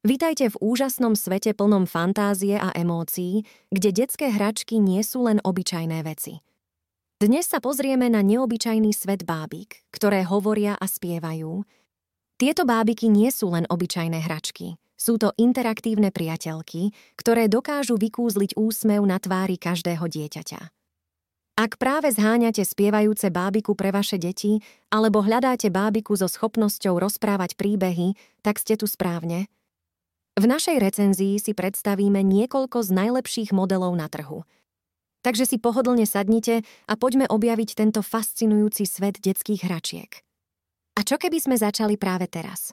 Vitajte v úžasnom svete plnom fantázie a emócií, kde detské hračky nie sú len obyčajné veci. Dnes sa pozrieme na neobyčajný svet bábik, ktoré hovoria a spievajú. Tieto bábiky nie sú len obyčajné hračky. Sú to interaktívne priateľky, ktoré dokážu vykúzliť úsmev na tvári každého dieťaťa. Ak práve zháňate spievajúce bábiku pre vaše deti, alebo hľadáte bábiku so schopnosťou rozprávať príbehy, tak ste tu správne – v našej recenzii si predstavíme niekoľko z najlepších modelov na trhu. Takže si pohodlne sadnite a poďme objaviť tento fascinujúci svet detských hračiek. A čo keby sme začali práve teraz?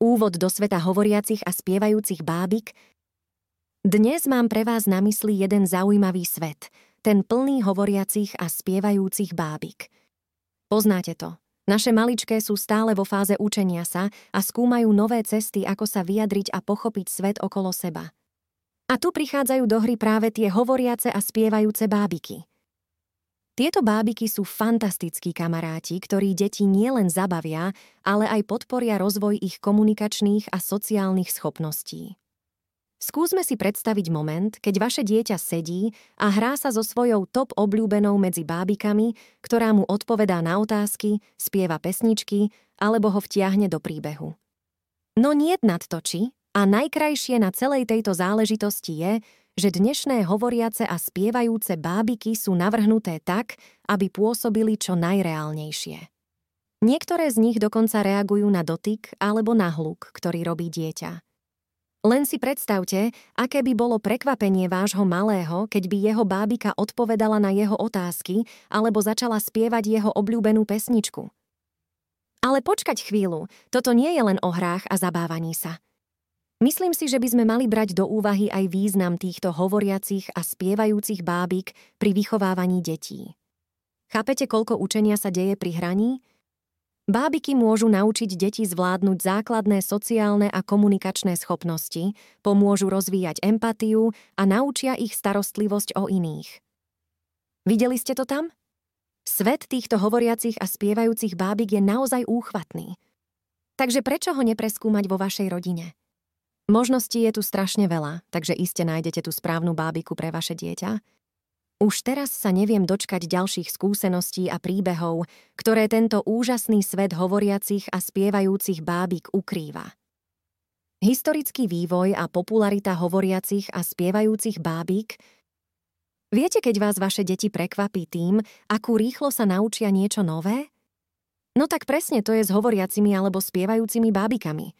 Úvod do sveta hovoriacich a spievajúcich bábik Dnes mám pre vás na mysli jeden zaujímavý svet, ten plný hovoriacich a spievajúcich bábik. Poznáte to, naše maličké sú stále vo fáze učenia sa a skúmajú nové cesty, ako sa vyjadriť a pochopiť svet okolo seba. A tu prichádzajú do hry práve tie hovoriace a spievajúce bábiky. Tieto bábiky sú fantastickí kamaráti, ktorí deti nielen zabavia, ale aj podporia rozvoj ich komunikačných a sociálnych schopností. Skúsme si predstaviť moment, keď vaše dieťa sedí a hrá sa so svojou top obľúbenou medzi bábikami, ktorá mu odpovedá na otázky, spieva pesničky alebo ho vtiahne do príbehu. No niet nadtočí a najkrajšie na celej tejto záležitosti je, že dnešné hovoriace a spievajúce bábiky sú navrhnuté tak, aby pôsobili čo najreálnejšie. Niektoré z nich dokonca reagujú na dotyk alebo na hluk, ktorý robí dieťa. Len si predstavte, aké by bolo prekvapenie vášho malého, keď by jeho bábika odpovedala na jeho otázky alebo začala spievať jeho obľúbenú pesničku. Ale počkať chvíľu, toto nie je len o hrách a zabávaní sa. Myslím si, že by sme mali brať do úvahy aj význam týchto hovoriacich a spievajúcich bábik pri vychovávaní detí. Chápete, koľko učenia sa deje pri hraní? Bábiky môžu naučiť deti zvládnuť základné sociálne a komunikačné schopnosti, pomôžu rozvíjať empatiu a naučia ich starostlivosť o iných. Videli ste to tam? Svet týchto hovoriacich a spievajúcich bábik je naozaj úchvatný. Takže prečo ho nepreskúmať vo vašej rodine? Možností je tu strašne veľa, takže iste nájdete tú správnu bábiku pre vaše dieťa – už teraz sa neviem dočkať ďalších skúseností a príbehov, ktoré tento úžasný svet hovoriacich a spievajúcich bábik ukrýva. Historický vývoj a popularita hovoriacich a spievajúcich bábik Viete, keď vás vaše deti prekvapí tým, akú rýchlo sa naučia niečo nové? No tak presne to je s hovoriacimi alebo spievajúcimi bábikami.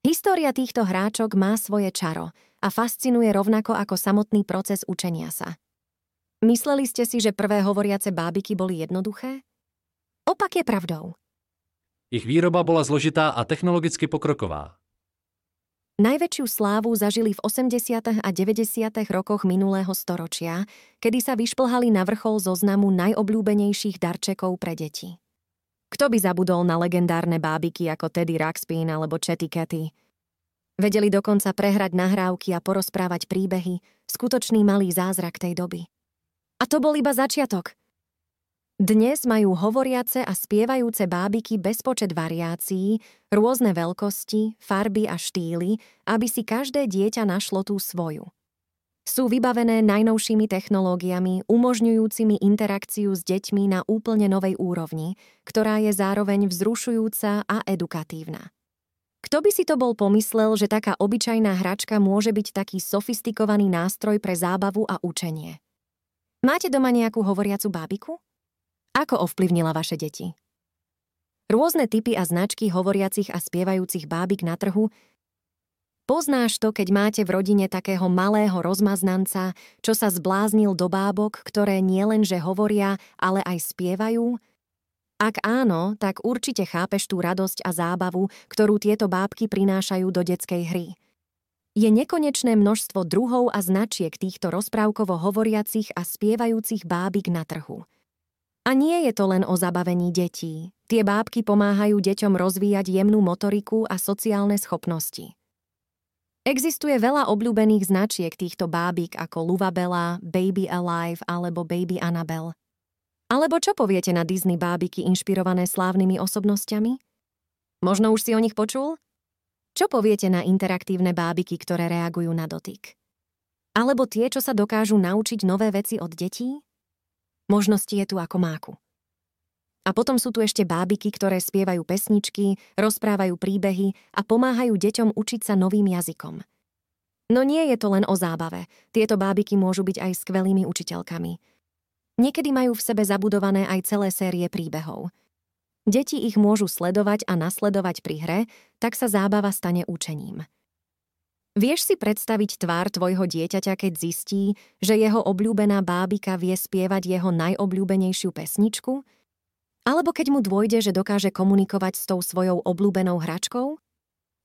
História týchto hráčok má svoje čaro a fascinuje rovnako ako samotný proces učenia sa. Mysleli ste si, že prvé hovoriace bábiky boli jednoduché? Opak je pravdou. Ich výroba bola zložitá a technologicky pokroková. Najväčšiu slávu zažili v 80. a 90. rokoch minulého storočia, kedy sa vyšplhali na vrchol zoznamu najobľúbenejších darčekov pre deti. Kto by zabudol na legendárne bábiky ako Teddy Ruxpin alebo Chetty Cathy? Vedeli dokonca prehrať nahrávky a porozprávať príbehy, skutočný malý zázrak tej doby. A to bol iba začiatok. Dnes majú hovoriace a spievajúce bábiky bezpočet variácií, rôzne veľkosti, farby a štýly, aby si každé dieťa našlo tú svoju. Sú vybavené najnovšími technológiami, umožňujúcimi interakciu s deťmi na úplne novej úrovni, ktorá je zároveň vzrušujúca a edukatívna. Kto by si to bol pomyslel, že taká obyčajná hračka môže byť taký sofistikovaný nástroj pre zábavu a učenie? Máte doma nejakú hovoriacu bábiku? Ako ovplyvnila vaše deti? Rôzne typy a značky hovoriacich a spievajúcich bábik na trhu Poznáš to, keď máte v rodine takého malého rozmaznanca, čo sa zbláznil do bábok, ktoré nielenže hovoria, ale aj spievajú? Ak áno, tak určite chápeš tú radosť a zábavu, ktorú tieto bábky prinášajú do detskej hry. Je nekonečné množstvo druhov a značiek týchto rozprávkovo hovoriacich a spievajúcich bábik na trhu. A nie je to len o zabavení detí. Tie bábky pomáhajú deťom rozvíjať jemnú motoriku a sociálne schopnosti. Existuje veľa obľúbených značiek týchto bábik ako Luvabella, Baby Alive alebo Baby Annabelle. Alebo čo poviete na Disney bábiky inšpirované slávnymi osobnosťami? Možno už si o nich počul? Čo poviete na interaktívne bábiky, ktoré reagujú na dotyk? Alebo tie, čo sa dokážu naučiť nové veci od detí? Možnosti je tu ako máku. A potom sú tu ešte bábiky, ktoré spievajú pesničky, rozprávajú príbehy a pomáhajú deťom učiť sa novým jazykom. No nie je to len o zábave. Tieto bábiky môžu byť aj skvelými učiteľkami. Niekedy majú v sebe zabudované aj celé série príbehov. Deti ich môžu sledovať a nasledovať pri hre, tak sa zábava stane učením. Vieš si predstaviť tvár tvojho dieťaťa, keď zistí, že jeho obľúbená bábika vie spievať jeho najobľúbenejšiu pesničku? Alebo keď mu dôjde, že dokáže komunikovať s tou svojou obľúbenou hračkou?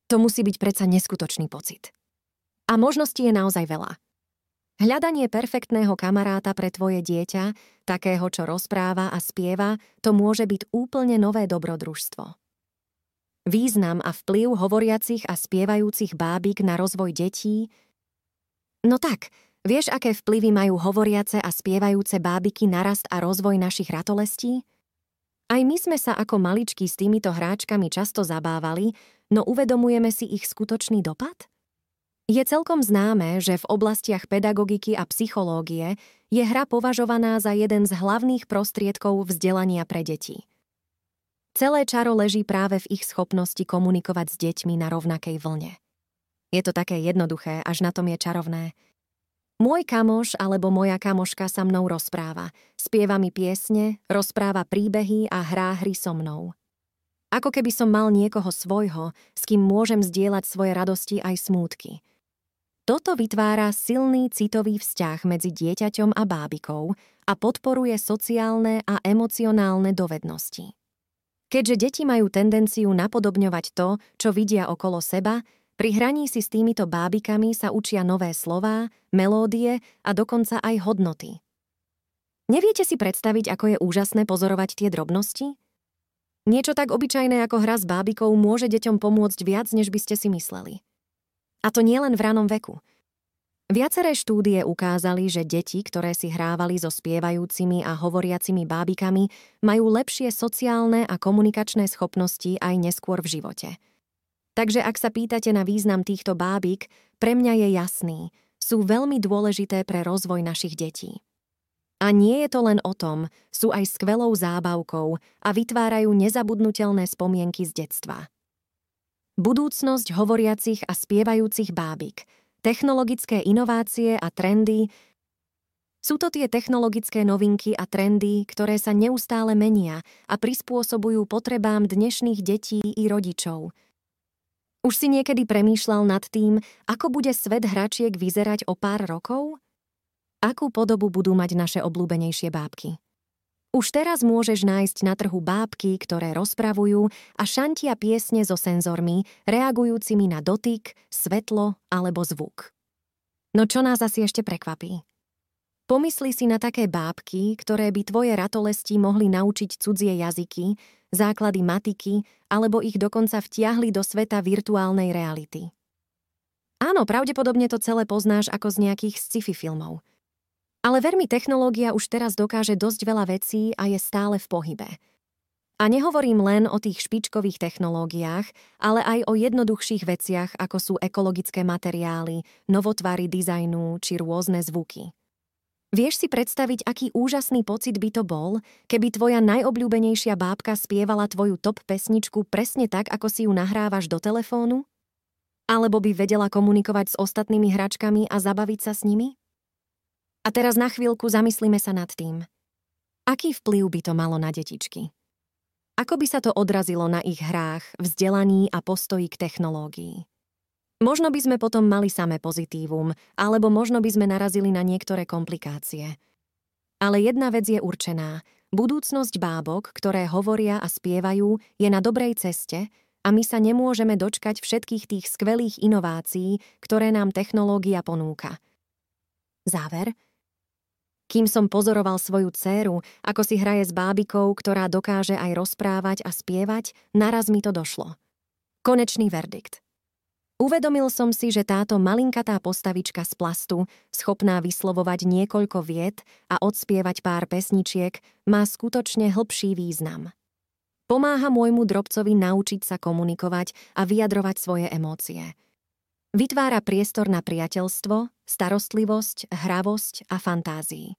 To musí byť predsa neskutočný pocit. A možností je naozaj veľa. Hľadanie perfektného kamaráta pre tvoje dieťa, takého, čo rozpráva a spieva, to môže byť úplne nové dobrodružstvo. Význam a vplyv hovoriacich a spievajúcich bábik na rozvoj detí? No tak, vieš, aké vplyvy majú hovoriace a spievajúce bábiky na rast a rozvoj našich ratolestí? Aj my sme sa ako maličky s týmito hráčkami často zabávali, no uvedomujeme si ich skutočný dopad? Je celkom známe, že v oblastiach pedagogiky a psychológie je hra považovaná za jeden z hlavných prostriedkov vzdelania pre deti. Celé čaro leží práve v ich schopnosti komunikovať s deťmi na rovnakej vlne. Je to také jednoduché, až na tom je čarovné. Môj kamoš alebo moja kamoška sa mnou rozpráva, spieva mi piesne, rozpráva príbehy a hrá hry so mnou. Ako keby som mal niekoho svojho, s kým môžem zdieľať svoje radosti aj smútky. Toto vytvára silný citový vzťah medzi dieťaťom a bábikou a podporuje sociálne a emocionálne dovednosti. Keďže deti majú tendenciu napodobňovať to, čo vidia okolo seba, pri hraní si s týmito bábikami sa učia nové slová, melódie a dokonca aj hodnoty. Neviete si predstaviť, ako je úžasné pozorovať tie drobnosti? Niečo tak obyčajné ako hra s bábikou môže deťom pomôcť viac, než by ste si mysleli. A to nie len v ranom veku – Viaceré štúdie ukázali, že deti, ktoré si hrávali so spievajúcimi a hovoriacimi bábikami, majú lepšie sociálne a komunikačné schopnosti aj neskôr v živote. Takže ak sa pýtate na význam týchto bábik, pre mňa je jasný. Sú veľmi dôležité pre rozvoj našich detí. A nie je to len o tom, sú aj skvelou zábavkou a vytvárajú nezabudnutelné spomienky z detstva. Budúcnosť hovoriacich a spievajúcich bábik – technologické inovácie a trendy, sú to tie technologické novinky a trendy, ktoré sa neustále menia a prispôsobujú potrebám dnešných detí i rodičov. Už si niekedy premýšľal nad tým, ako bude svet hračiek vyzerať o pár rokov? Akú podobu budú mať naše obľúbenejšie bábky? Už teraz môžeš nájsť na trhu bábky, ktoré rozpravujú a šantia piesne so senzormi, reagujúcimi na dotyk, svetlo alebo zvuk. No čo nás asi ešte prekvapí? Pomysli si na také bábky, ktoré by tvoje ratolesti mohli naučiť cudzie jazyky, základy matiky alebo ich dokonca vtiahli do sveta virtuálnej reality. Áno, pravdepodobne to celé poznáš ako z nejakých sci-fi filmov – ale veľmi technológia už teraz dokáže dosť veľa vecí a je stále v pohybe. A nehovorím len o tých špičkových technológiách, ale aj o jednoduchších veciach, ako sú ekologické materiály, novotvary dizajnu či rôzne zvuky. Vieš si predstaviť, aký úžasný pocit by to bol, keby tvoja najobľúbenejšia bábka spievala tvoju top pesničku presne tak, ako si ju nahrávaš do telefónu? Alebo by vedela komunikovať s ostatnými hračkami a zabaviť sa s nimi? A teraz na chvíľku zamyslíme sa nad tým. Aký vplyv by to malo na detičky? Ako by sa to odrazilo na ich hrách, vzdelaní a postoji k technológii? Možno by sme potom mali samé pozitívum, alebo možno by sme narazili na niektoré komplikácie. Ale jedna vec je určená. Budúcnosť bábok, ktoré hovoria a spievajú, je na dobrej ceste a my sa nemôžeme dočkať všetkých tých skvelých inovácií, ktoré nám technológia ponúka. Záver – kým som pozoroval svoju dceru, ako si hraje s bábikou, ktorá dokáže aj rozprávať a spievať, naraz mi to došlo. Konečný verdikt. Uvedomil som si, že táto malinkatá postavička z plastu, schopná vyslovovať niekoľko viet a odspievať pár pesničiek, má skutočne hlbší význam. Pomáha môjmu drobcovi naučiť sa komunikovať a vyjadrovať svoje emócie. Vytvára priestor na priateľstvo, starostlivosť, hravosť a fantázii.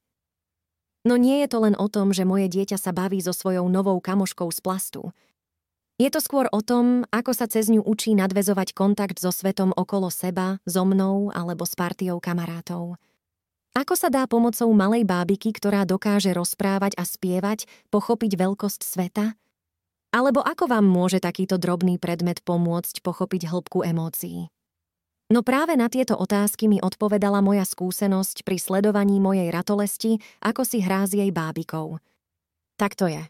No nie je to len o tom, že moje dieťa sa baví so svojou novou kamoškou z plastu. Je to skôr o tom, ako sa cez ňu učí nadvezovať kontakt so svetom okolo seba, so mnou alebo s partiou kamarátov. Ako sa dá pomocou malej bábiky, ktorá dokáže rozprávať a spievať, pochopiť veľkosť sveta? Alebo ako vám môže takýto drobný predmet pomôcť pochopiť hĺbku emócií? No práve na tieto otázky mi odpovedala moja skúsenosť pri sledovaní mojej ratolesti, ako si hrá s jej bábikou. Tak to je.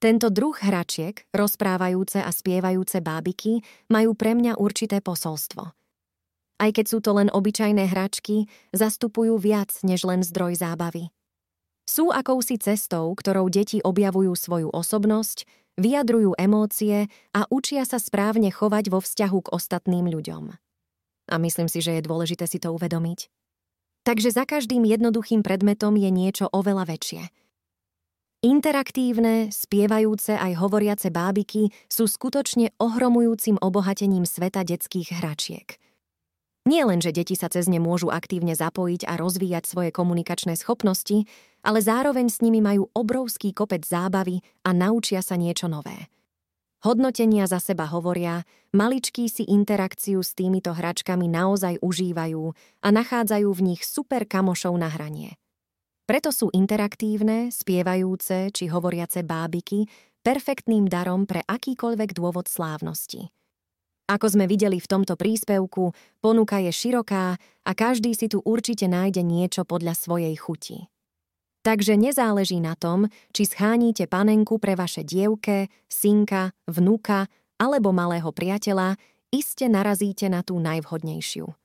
Tento druh hračiek, rozprávajúce a spievajúce bábiky, majú pre mňa určité posolstvo. Aj keď sú to len obyčajné hračky, zastupujú viac než len zdroj zábavy. Sú akousi cestou, ktorou deti objavujú svoju osobnosť, vyjadrujú emócie a učia sa správne chovať vo vzťahu k ostatným ľuďom. A myslím si, že je dôležité si to uvedomiť. Takže za každým jednoduchým predmetom je niečo oveľa väčšie. Interaktívne, spievajúce aj hovoriace bábiky sú skutočne ohromujúcim obohatením sveta detských hračiek. Nie len, že deti sa cez ne môžu aktívne zapojiť a rozvíjať svoje komunikačné schopnosti, ale zároveň s nimi majú obrovský kopec zábavy a naučia sa niečo nové. Hodnotenia za seba hovoria, maličkí si interakciu s týmito hračkami naozaj užívajú a nachádzajú v nich super kamošov na hranie. Preto sú interaktívne, spievajúce či hovoriace bábiky perfektným darom pre akýkoľvek dôvod slávnosti. Ako sme videli v tomto príspevku, ponuka je široká a každý si tu určite nájde niečo podľa svojej chuti. Takže nezáleží na tom, či schánite panenku pre vaše dievke, synka, vnuka alebo malého priateľa, iste narazíte na tú najvhodnejšiu.